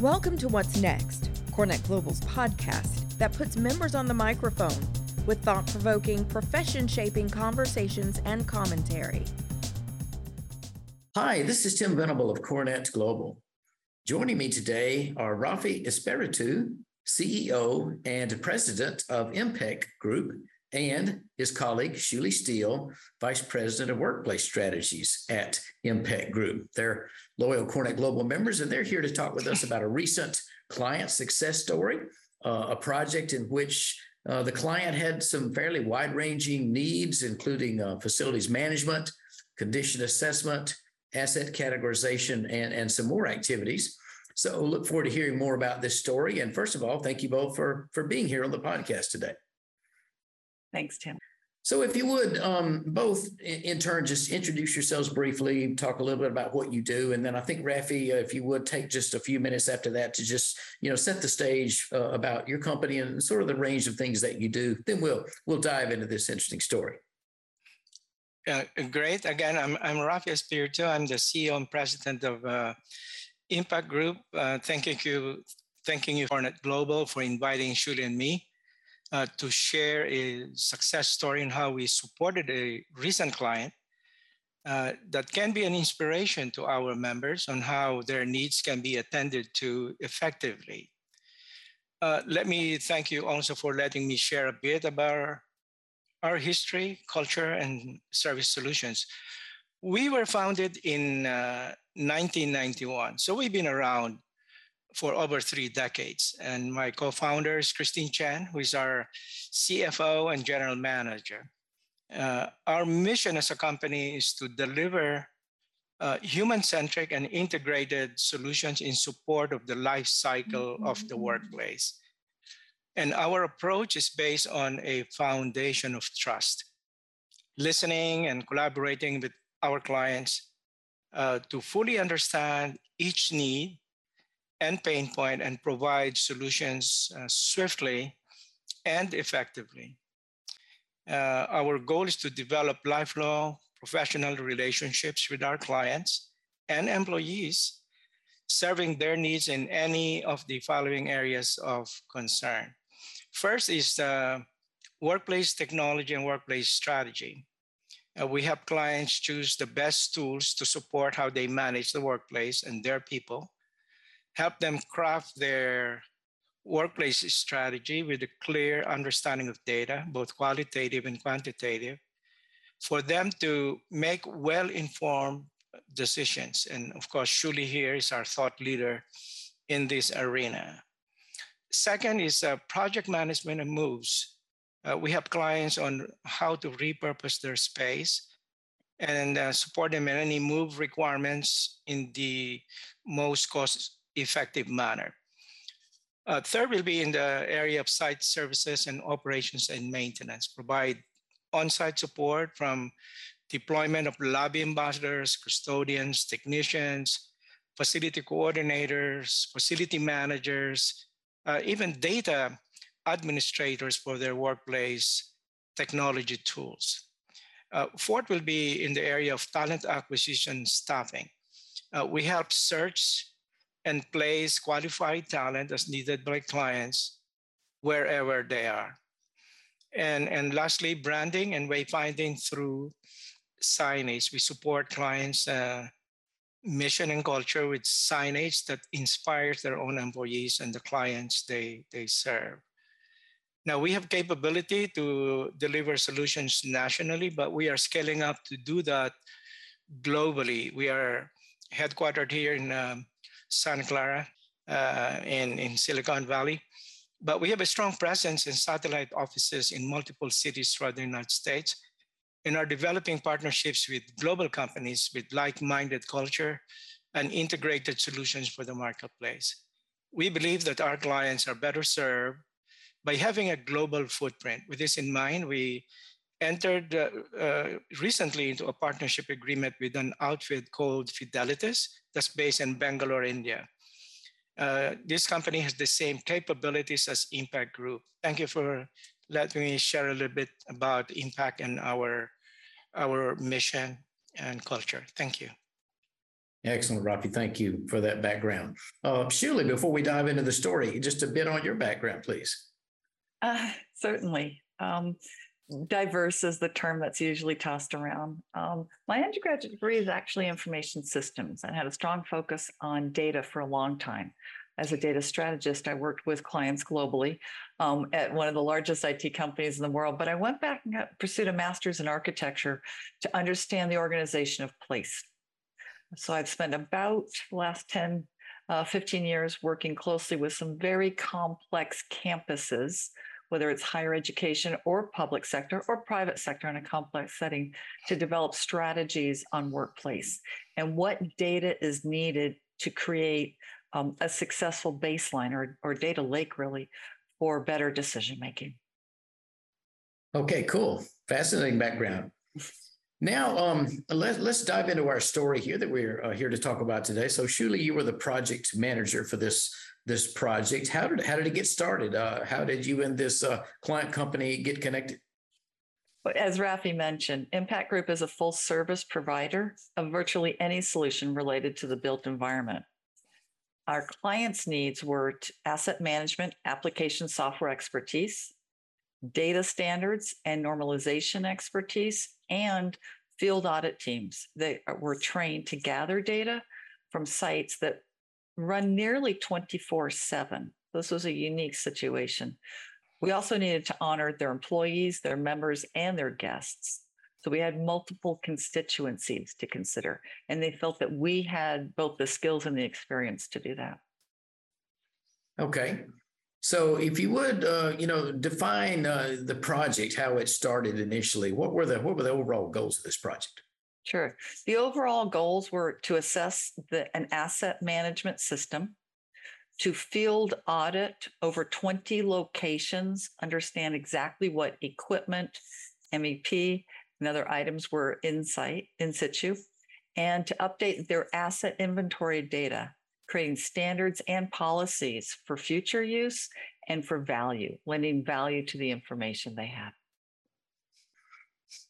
Welcome to What's Next, CoreNet Global's podcast that puts members on the microphone with thought provoking, profession shaping conversations and commentary. Hi, this is Tim Venable of CoreNet Global. Joining me today are Rafi Espiritu, CEO and President of IMPEC Group, and his colleague, Shuli Steele, Vice President of Workplace Strategies at IMPEC Group. They're loyal CoreNet Global members, and they're here to talk with us about a recent client success story, uh, a project in which uh, the client had some fairly wide ranging needs, including uh, facilities management, condition assessment, asset categorization, and, and some more activities. So look forward to hearing more about this story. And first of all, thank you both for, for being here on the podcast today. Thanks, Tim. So, if you would um, both in, in, turn just introduce yourselves briefly, talk a little bit about what you do, and then I think Rafi, uh, if you would take just a few minutes after that to just you know set the stage uh, about your company and sort of the range of things that you do, then we'll we'll dive into this interesting story. Uh, great. Again, I'm I'm Rafi Espiritu. I'm the CEO and president of uh, IMPEC Group. Uh, thanking you, thanking you, CoreNet Global, for inviting Shuli and me uh, to share a success story and how we supported a recent client uh, that can be an inspiration to our members on how their needs can be attended to effectively. Uh, let me thank you also for letting me share a bit about our history, culture, and service solutions. We were founded in 1991, uh, so we've been around for over three decades. And my co-founder is Christine Chen, who is our CFO and general manager. Uh, our mission as a company is to deliver uh, human-centric and integrated solutions in support of the life cycle mm-hmm. of the workplace. And our approach is based on a foundation of trust, listening and collaborating with our clients uh, to fully understand each need and pain point and provide solutions uh, swiftly and effectively. Uh, our goal is to develop lifelong professional relationships with our clients and employees, serving their needs in any of the following areas of concern. First is the workplace technology and workplace strategy. Uh, we help clients choose the best tools to support how they manage the workplace and their people help them craft their workplace strategy with a clear understanding of data, both qualitative and quantitative, for them to make well-informed decisions. And of course, Shuli here is our thought leader in this arena. Second is uh, project management and moves. Uh, we have clients on how to repurpose their space and uh, support them in any move requirements in the most cost effective manner. Uh, third will be in the area of site services and operations and maintenance, provide on-site support from deployment of lobby ambassadors, custodians, technicians, facility coordinators, facility managers, uh, even data administrators for their workplace technology tools. Uh, fourth will be in the area of talent acquisition staffing. Uh, we help search and place qualified talent as needed by clients wherever they are. And, and lastly, branding and wayfinding through signage. We support clients' uh, mission and culture with signage that inspires their own employees and the clients they, they serve. Now we have capability to deliver solutions nationally, but we are scaling up to do that globally. We are headquartered here in um, Santa Clara uh, in, in Silicon Valley. But we have a strong presence in satellite offices in multiple cities throughout the United States and are developing partnerships with global companies with like-minded culture and integrated solutions for the marketplace. We believe that our clients are better served by having a global footprint. With this in mind, we entered uh, uh, recently into a partnership agreement with an outfit called Fidelitas that's based in Bangalore, India. Uh, this company has the same capabilities as IMPEC Group. Thank you for letting me share a little bit about IMPEC and our, our mission and culture. Thank you. Excellent, Rafi. Thank you for that background. Uh, Shuli, before we dive into the story, just a bit on your background, please. Uh, certainly. Um, diverse is the term that's usually tossed around. Um, my undergraduate degree is actually information systems and had a strong focus on data for a long time. As a data strategist, I worked with clients globally um, at one of the largest IT companies in the world. But I went back and got, pursued a master's in architecture to understand the organization of place. So I've spent about the last 10, uh, 15 years working closely with some very complex campuses whether it's higher education or public sector or private sector in a complex setting, to develop strategies on workplace and what data is needed to create um, a successful baseline or, or data lake, really, for better decision making. Okay, cool. Fascinating background. Now, um, let, let's dive into our story here that we're uh, here to talk about today. So, Shuli, you were the project manager for this this project. How did how did it get started? Uh, how did you and this uh, client company get connected? As Rafi mentioned, IMPEC Group is a full service provider of virtually any solution related to the built environment. Our clients' needs were asset management, application software expertise, data standards and normalization expertise, and field audit teams that were trained to gather data from sites that run nearly 24 7. This was a unique situation. We also needed to honor their employees, their members, and their guests. So we had multiple constituencies to consider, and they felt that we had both the skills and the experience to do that. Okay. So if you would, uh, you know, define uh, the project, how it started initially, what were the what were the overall goals of this project? Sure. The overall goals were to assess the, an asset management system, to field audit over 20 locations, understand exactly what equipment, MEP, and other items were in site, in situ, and to update their asset inventory data, creating standards and policies for future use and for value, lending value to the information they have.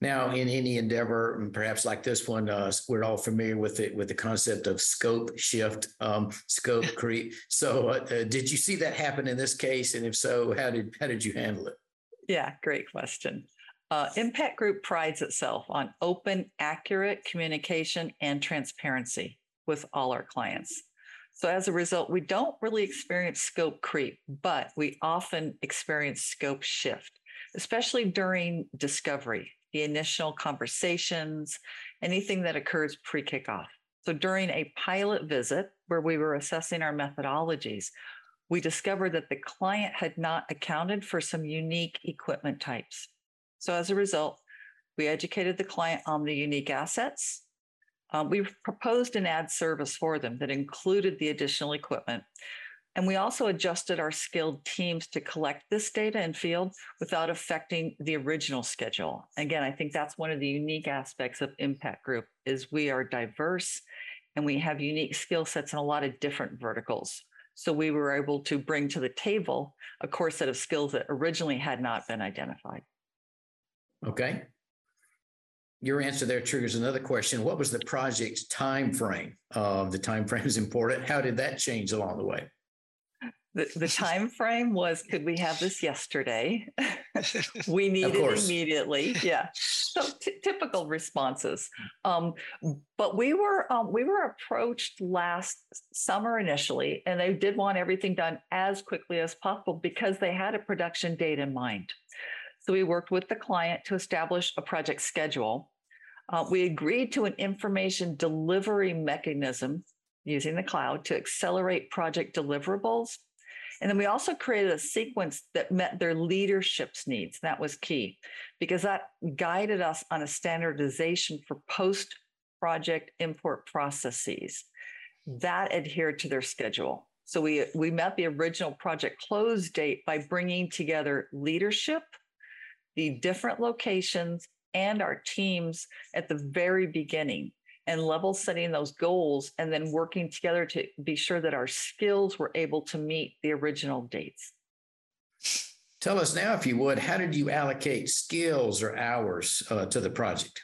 Now, in any endeavor, and perhaps like this one, uh, we're all familiar with it with the concept of scope shift, um, scope creep. So, uh, uh, did you see that happen in this case? And if so, how did how did you handle it? Yeah, great question. Uh, IMPEC Group prides itself on open, accurate communication and transparency with all our clients. So, as a result, we don't really experience scope creep, but we often experience scope shift, especially during discovery the initial conversations, anything that occurs pre kickoff. So during a pilot visit where we were assessing our methodologies, we discovered that the client had not accounted for some unique equipment types. So as a result, we educated the client on the unique assets. Um, we proposed an ad service for them that included the additional equipment. And we also adjusted our skilled teams to collect this data in field without affecting the original schedule. Again, I think that's one of the unique aspects of IMPEC Group is we are diverse and we have unique skill sets in a lot of different verticals. So we were able to bring to the table a core set of skills that originally had not been identified. Okay. Your answer there triggers another question. What was the project's time frame? Uh, the time frame is important. How did that change along the way? The, the time frame was could we have this yesterday? We need it immediately. Yeah. So t- typical responses. Um, but we were um, we were approached last summer initially and they did want everything done as quickly as possible because they had a production date in mind. So we worked with the client to establish a project schedule. Uh, we agreed to an information delivery mechanism using the cloud to accelerate project deliverables and then we also created a sequence that met their leadership's needs. That was key because that guided us on a standardization for post project import processes that adhered to their schedule. So we, we met the original project close date by bringing together leadership, the different locations, and our teams at the very beginning and level setting those goals and then working together to be sure that our skills were able to meet the original dates. Tell us now, if you would, how did you allocate skills or hours uh, to the project?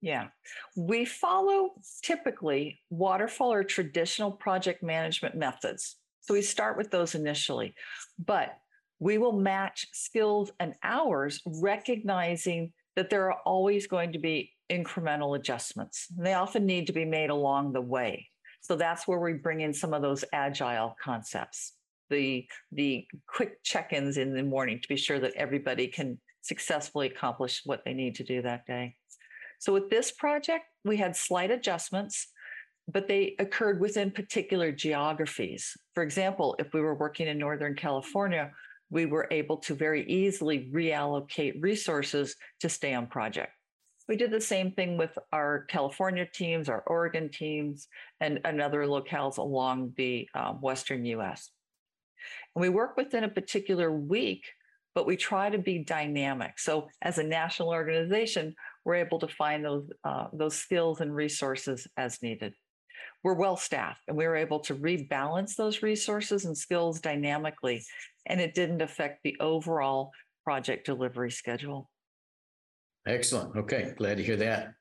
Yeah. We follow typically waterfall or traditional project management methods. So we start with those initially, but we will match skills and hours, recognizing that there are always going to be incremental adjustments. They often need to be made along the way. So that's where we bring in some of those agile concepts, the, the quick check ins in the morning to be sure that everybody can successfully accomplish what they need to do that day. So with this project, we had slight adjustments, but they occurred within particular geographies. For example, if we were working in Northern California, we were able to very easily reallocate resources to stay on project. We did the same thing with our California teams, our Oregon teams, and, and other locales along the um, Western US. And we work within a particular week, but we try to be dynamic. So as a national organization, we're able to find those, uh, those skills and resources as needed. We're well staffed and we were able to rebalance those resources and skills dynamically, and it didn't affect the overall project delivery schedule. Excellent. Okay, glad to hear that.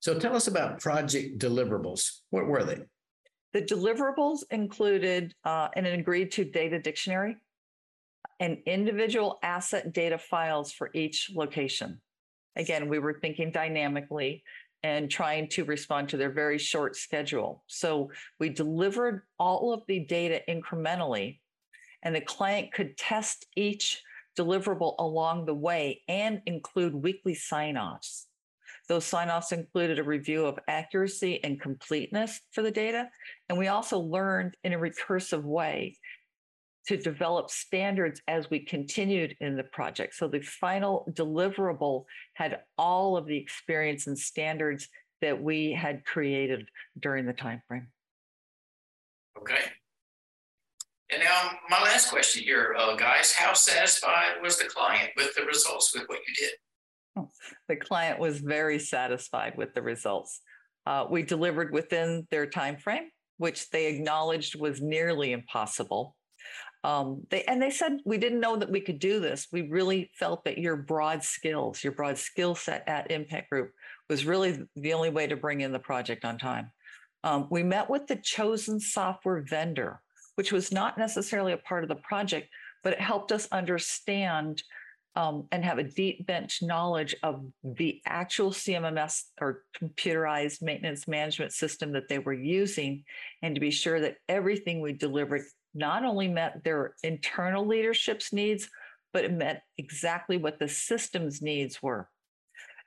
So tell us about project deliverables. What were they? The deliverables included uh, an agreed to data dictionary and individual asset data files for each location. Again, we were thinking dynamically and trying to respond to their very short schedule. So we delivered all of the data incrementally, and the client could test each deliverable along the way and include weekly sign offs. Those sign offs included a review of accuracy and completeness for the data. And we also learned in a recursive way to develop standards as we continued in the project. So the final deliverable had all of the experience and standards that we had created during the time frame. Okay. And now, my last question here, uh, guys how satisfied was the client with the results with what you did? The client was very satisfied with the results. Uh, we delivered within their time frame, which they acknowledged was nearly impossible. Um, they and they said we didn't know that we could do this. We really felt that your broad skills, your broad skill set at IMPEC Group, was really the only way to bring in the project on time. Um, we met with the chosen software vendor which was not necessarily a part of the project, but it helped us understand um, and have a deep bench knowledge of the actual CMMS or computerized maintenance management system that they were using, and to be sure that everything we delivered not only met their internal leadership's needs, but it met exactly what the system's needs were.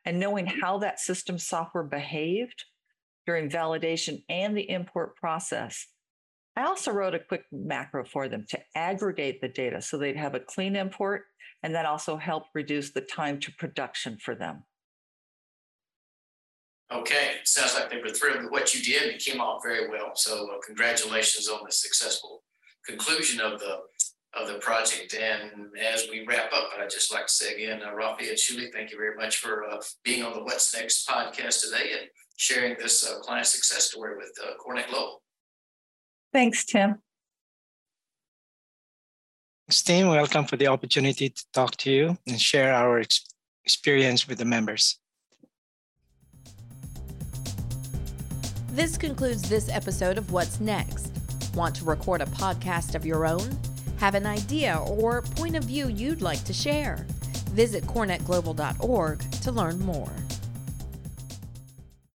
And knowing how that system software behaved during validation and the import process I also wrote a quick macro for them to aggregate the data so they'd have a clean import and that also helped reduce the time to production for them. Okay, sounds like they were thrilled with what you did it came off very well. So uh, congratulations on the successful conclusion of the of the project. And as we wrap up, I'd just like to say again, uh, Rafi and Shuli, thank you very much for uh, being on the What's Next podcast today and sharing this uh, client success story with uh, CoreNet Global. Thanks, Tim. Tim, welcome for the opportunity to talk to you and share our ex experience with the members. This concludes this episode of What's Next. Want to record a podcast of your own? Have an idea or point of view you'd like to share? Visit corenetglobal.org to learn more.